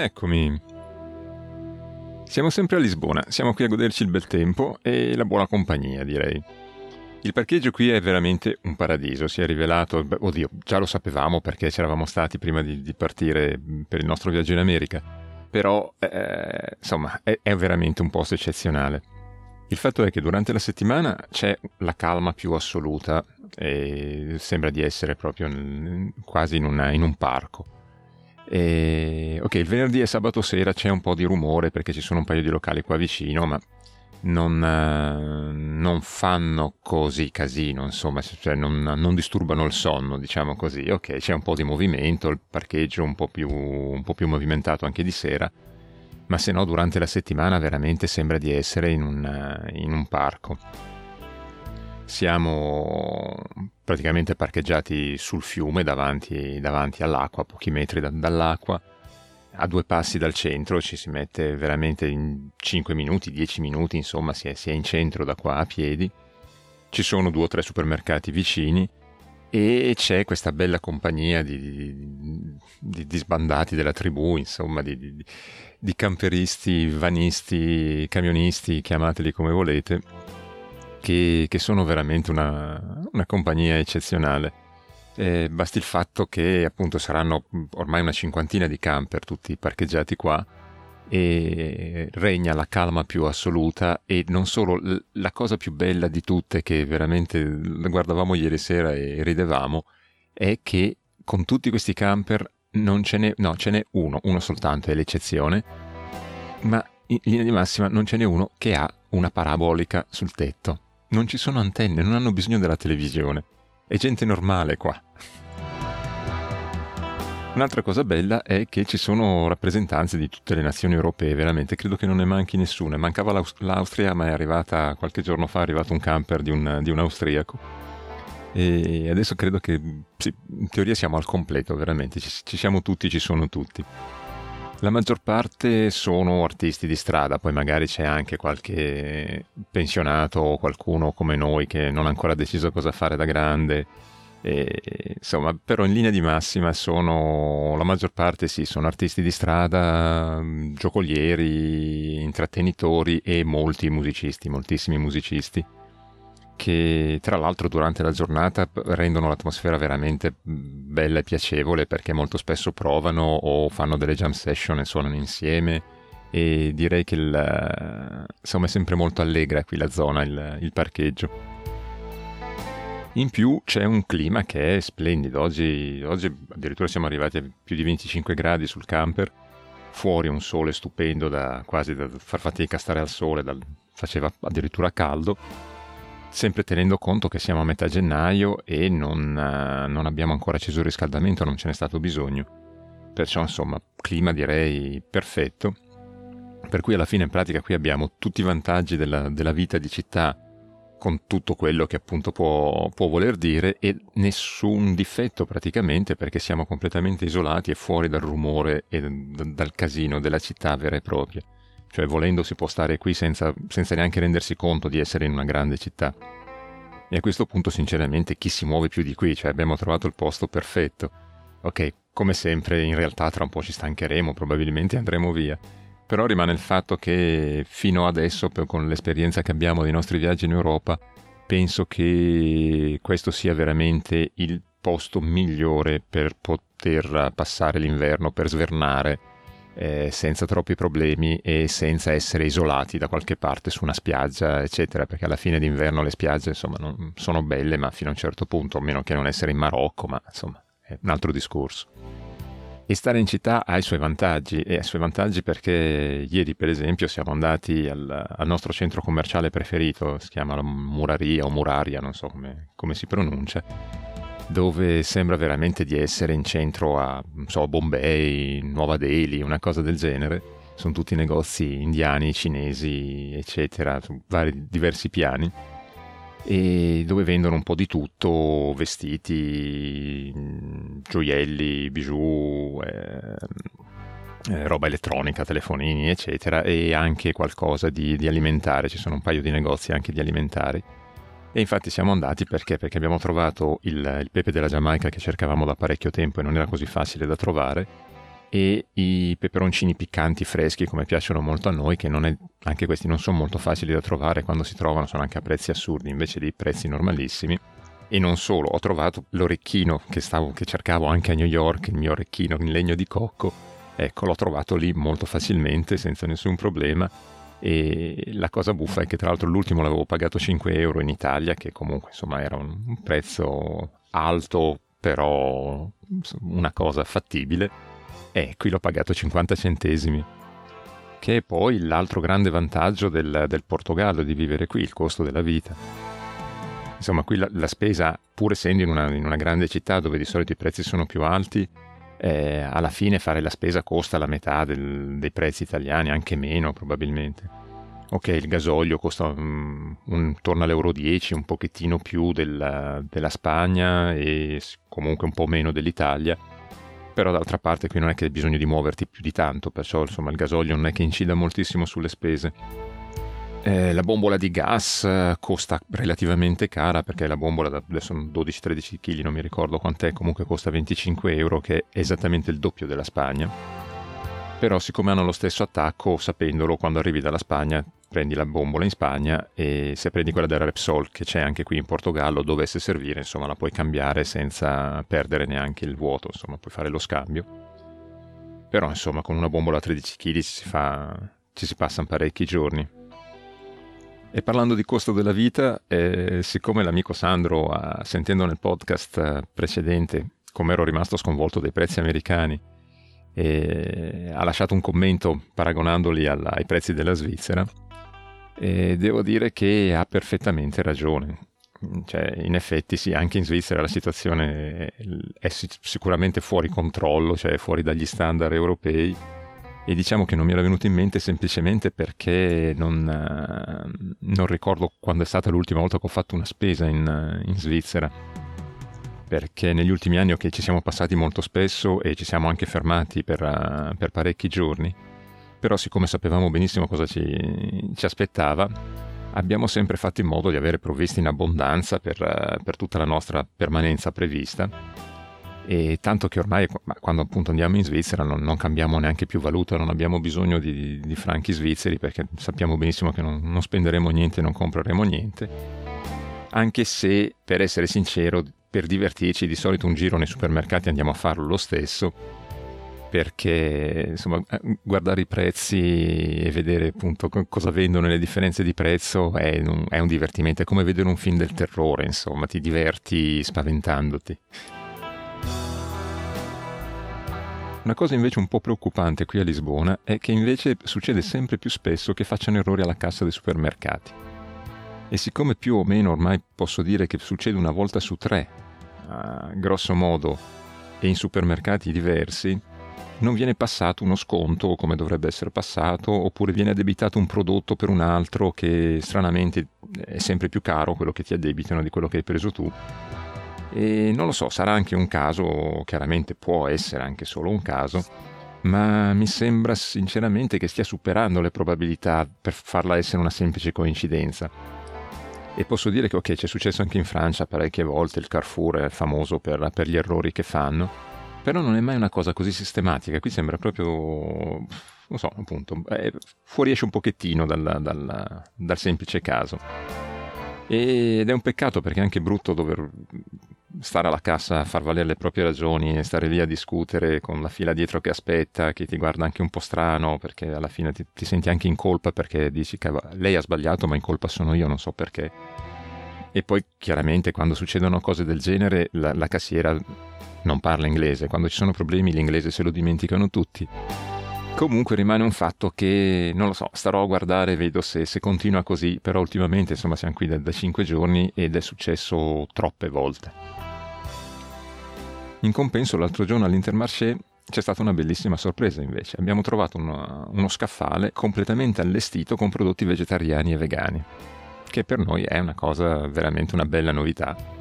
Eccomi. Siamo sempre a Lisbona, siamo qui a goderci il bel tempo e la buona compagnia, direi. Il parcheggio qui è veramente un paradiso, si è rivelato, oddio, già lo sapevamo perché c'eravamo stati prima di, di partire per il nostro viaggio in America, però eh, insomma è, è veramente un posto eccezionale. Il fatto è che durante la settimana c'è la calma più assoluta e sembra di essere proprio quasi in, una, in un parco. E, ok, il venerdì e sabato sera c'è un po' di rumore perché ci sono un paio di locali qua vicino, ma non, eh, non fanno così casino, insomma, cioè non, non, disturbano il sonno, diciamo così. Ok, c'è un po' di movimento, il parcheggio un po' più, un po più movimentato anche di sera, ma se no durante la settimana veramente sembra di essere in un, in un parco. Siamo praticamente parcheggiati sul fiume davanti, davanti all'acqua, a pochi metri da, dall'acqua a due passi dal centro, ci si mette veramente in 5 minuti, 10 minuti, insomma si è, si è in centro da qua a piedi. Ci sono due o tre supermercati vicini e c'è questa bella compagnia di, di, di, di sbandati della tribù, insomma, di, di, camperisti, vanisti, camionisti, chiamateli come volete, che, che sono veramente una, una compagnia eccezionale. Eh, basti il fatto che appunto saranno ormai una cinquantina di camper tutti parcheggiati qua e regna la calma più assoluta e non solo la cosa più bella di tutte che veramente guardavamo ieri sera e ridevamo è che con tutti questi camper non ce n'è, no, ce n'è uno, uno soltanto è l'eccezione, ma in linea di massima non ce n'è uno che ha una parabolica sul tetto. Non ci sono antenne, non hanno bisogno della televisione. È gente normale qua. Un'altra cosa bella è che ci sono rappresentanze di tutte le nazioni europee, veramente, credo che non ne manchi nessuna. Mancava l'Aust- l'Austria, ma è arrivata qualche giorno fa, è arrivato un camper di un, di un austriaco. E adesso credo che, sì, in teoria siamo al completo, veramente, ci, ci siamo tutti, ci sono tutti. La maggior parte sono artisti di strada, poi magari c'è anche qualche pensionato o qualcuno come noi che non ha ancora deciso cosa fare da grande. E, insomma, però in linea di massima sono la maggior parte sì, sono artisti di strada, giocolieri, intrattenitori e molti musicisti, moltissimi musicisti che tra l'altro durante la giornata rendono l'atmosfera veramente bella e piacevole perché molto spesso provano o fanno delle jam session e suonano insieme. E direi che il, insomma è sempre molto allegra qui la zona, il, il parcheggio. In più c'è un clima che è splendido, oggi, oggi addirittura siamo arrivati a più di 25 gradi sul camper, fuori un sole stupendo da quasi da far fatica a stare al sole, dal, faceva addirittura caldo sempre tenendo conto che siamo a metà gennaio e non, uh, non abbiamo ancora acceso il riscaldamento, non ce n'è stato bisogno. Perciò, insomma, clima direi perfetto. Per cui alla fine in pratica qui abbiamo tutti i vantaggi della, della vita di città con tutto quello che appunto può, può, voler dire e nessun difetto praticamente perché siamo completamente isolati e fuori dal rumore e dal casino della città vera e propria cioè volendo si può stare qui senza, senza neanche rendersi conto di essere in una grande città. E a questo punto sinceramente chi si muove più di qui? Cioè abbiamo trovato il posto perfetto. Ok, come sempre in realtà tra un po' ci stancheremo, probabilmente andremo via. Però rimane il fatto che fino adesso, con l'esperienza che abbiamo dei nostri viaggi in Europa, penso che questo sia veramente il posto migliore per poter passare l'inverno, per svernare eh, senza troppi problemi e senza essere isolati da qualche parte su una spiaggia, eccetera, perché alla fine d'inverno le spiagge insomma non sono belle, ma fino a un certo punto, a meno che non essere in Marocco, ma insomma è un altro discorso. E stare in città ha i suoi vantaggi, e ha i suoi vantaggi perché ieri, per esempio, siamo andati al, al nostro centro commerciale preferito, si chiama Muraria o Muraria, non so come, come si pronuncia, dove sembra veramente di essere in centro a so, Bombay, Nuova Delhi, una cosa del genere. Sono tutti negozi indiani, cinesi, eccetera, su vari diversi piani e dove vendono un po' di tutto, vestiti, gioielli, bijou, eh, eh, roba elettronica, telefonini, eccetera, e anche qualcosa di, di alimentare, ci sono un paio di negozi anche di alimentari. E infatti siamo andati perché? Perché abbiamo trovato il, il pepe della Giamaica che cercavamo da parecchio tempo e non era così facile da trovare e i peperoncini piccanti freschi come piacciono molto a noi, che è, anche questi non sono molto facili da trovare, quando si trovano sono anche a prezzi assurdi, invece di prezzi normalissimi. E non solo, ho trovato l'orecchino che, stavo, che cercavo anche a New York, il mio orecchino in legno di cocco, ecco l'ho trovato lì molto facilmente, senza nessun problema. E la cosa buffa è che tra l'altro l'ultimo l'avevo pagato 5 euro in Italia, che comunque insomma era un prezzo alto, però una cosa fattibile e qui l'ho pagato 50 centesimi. Che è poi l'altro grande vantaggio del, del Portogallo di vivere qui, il costo della vita. Insomma, qui la, la spesa, pur essendo in una, in una, grande città dove di solito i prezzi sono più alti, eh, alla fine fare la spesa costa la metà del, dei prezzi italiani, anche meno probabilmente. Ok, il gasolio costa um, intorno all'euro 10, un pochettino più della, della Spagna e comunque un po' meno dell'Italia però d'altra parte qui non è che hai bisogno di muoverti più di tanto, perciò insomma il gasolio non è che incida moltissimo sulle spese. Eh, la bombola di gas eh, costa relativamente cara perché la bombola da adesso 12-13 kg, non mi ricordo quant'è, comunque costa 25 euro, che è esattamente il doppio della Spagna. Però siccome hanno lo stesso attacco, sapendolo, quando arrivi dalla Spagna prendi la bombola in Spagna e se prendi quella della Repsol che c'è anche qui in Portogallo dovesse servire insomma la puoi cambiare senza perdere neanche il vuoto insomma puoi fare lo scambio però insomma con una bombola a 13 kg si, fa, ci si passano parecchi giorni e parlando di costo della vita eh, siccome l'amico Sandro ha, sentendo nel podcast precedente come ero rimasto sconvolto dai prezzi americani e ha lasciato un commento paragonandoli alla, ai prezzi della Svizzera e devo dire che ha perfettamente ragione. Cioè, in effetti sì, anche in Svizzera la situazione è sicuramente fuori controllo, cioè fuori dagli standard europei e diciamo che non mi era venuto in mente semplicemente perché non, non ricordo quando è stata l'ultima volta che ho fatto una spesa in, in Svizzera perché negli ultimi anni okay, ci siamo passati molto spesso e ci siamo anche fermati per, per parecchi giorni però siccome sapevamo benissimo cosa ci, ci, aspettava, abbiamo sempre fatto in modo di avere provvisti in abbondanza per, per tutta la nostra permanenza prevista. E tanto che ormai quando appunto andiamo in Svizzera non, non cambiamo neanche più valuta, non abbiamo bisogno di, di franchi svizzeri perché sappiamo benissimo che non, non spenderemo niente, non compreremo niente. Anche se, per essere sincero, per divertirci di solito un giro nei supermercati andiamo a farlo lo stesso perché insomma, eh, guardare i prezzi e vedere appunto cosa vendono le differenze di prezzo è un, è un divertimento, è come vedere un film del terrore, insomma, ti diverti spaventandoti. Una cosa invece un po' preoccupante qui a Lisbona è che invece succede sempre più spesso che facciano errori alla cassa dei supermercati. E siccome più o meno ormai posso dire che succede una volta su tre, a grosso modo, e in supermercati diversi, non viene passato uno sconto come dovrebbe essere passato, oppure viene addebitato un prodotto per un altro che stranamente è sempre più caro quello che ti addebitano di quello che hai preso tu. E non lo so, sarà anche un caso, chiaramente può essere anche solo un caso, ma mi sembra sinceramente che stia superando le probabilità per farla essere una semplice coincidenza. E posso dire che ok, c'è successo anche in Francia parecchie volte, il Carrefour è famoso per, per gli errori che fanno, però non è mai una cosa così sistematica, qui sembra proprio, non so, appunto, eh, fuoriesce un pochettino dal, dal, dal semplice caso. Ed è un peccato perché è anche brutto dover stare alla cassa a far valere le proprie ragioni e stare lì a discutere con la fila dietro che aspetta, che ti guarda anche un po' strano perché alla fine ti, ti senti anche in colpa perché dici che lei ha sbagliato ma in colpa sono io, non so perché. E poi chiaramente quando succedono cose del genere la, la cassiera non parla inglese, quando ci sono problemi l'inglese se lo dimenticano tutti. Comunque rimane un fatto che, non lo so, starò a guardare vedo se, se continua così, però ultimamente insomma siamo qui da, da 5 giorni ed è successo troppe volte. In compenso l'altro giorno all'Intermarché c'è stata una bellissima sorpresa invece. Abbiamo trovato uno, uno scaffale completamente allestito con prodotti vegetariani e vegani, che per noi è una cosa veramente una bella novità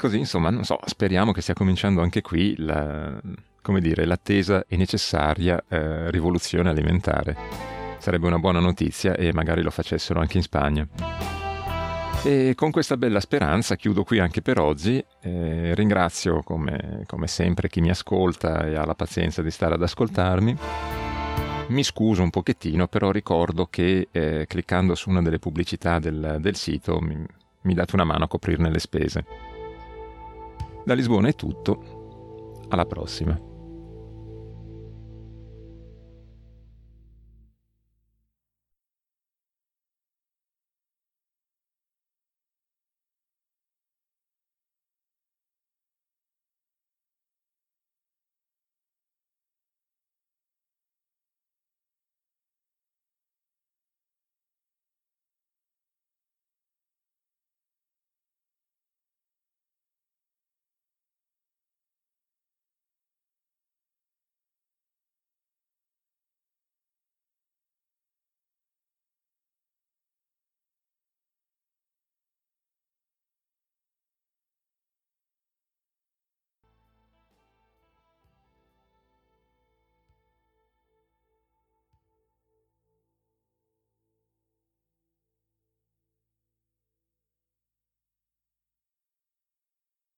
Così, insomma, non so, speriamo che stia cominciando anche qui la, come dire, l'attesa e necessaria eh, rivoluzione alimentare. Sarebbe una buona notizia e magari lo facessero anche in Spagna. E con questa bella speranza chiudo qui anche per oggi. Eh, ringrazio come, come, sempre chi mi ascolta e ha la pazienza di stare ad ascoltarmi. Mi scuso un pochettino, però ricordo che eh, cliccando su una delle pubblicità del, del sito mi, mi date una mano a coprirne le spese. Da Lisbona è tutto, alla prossima.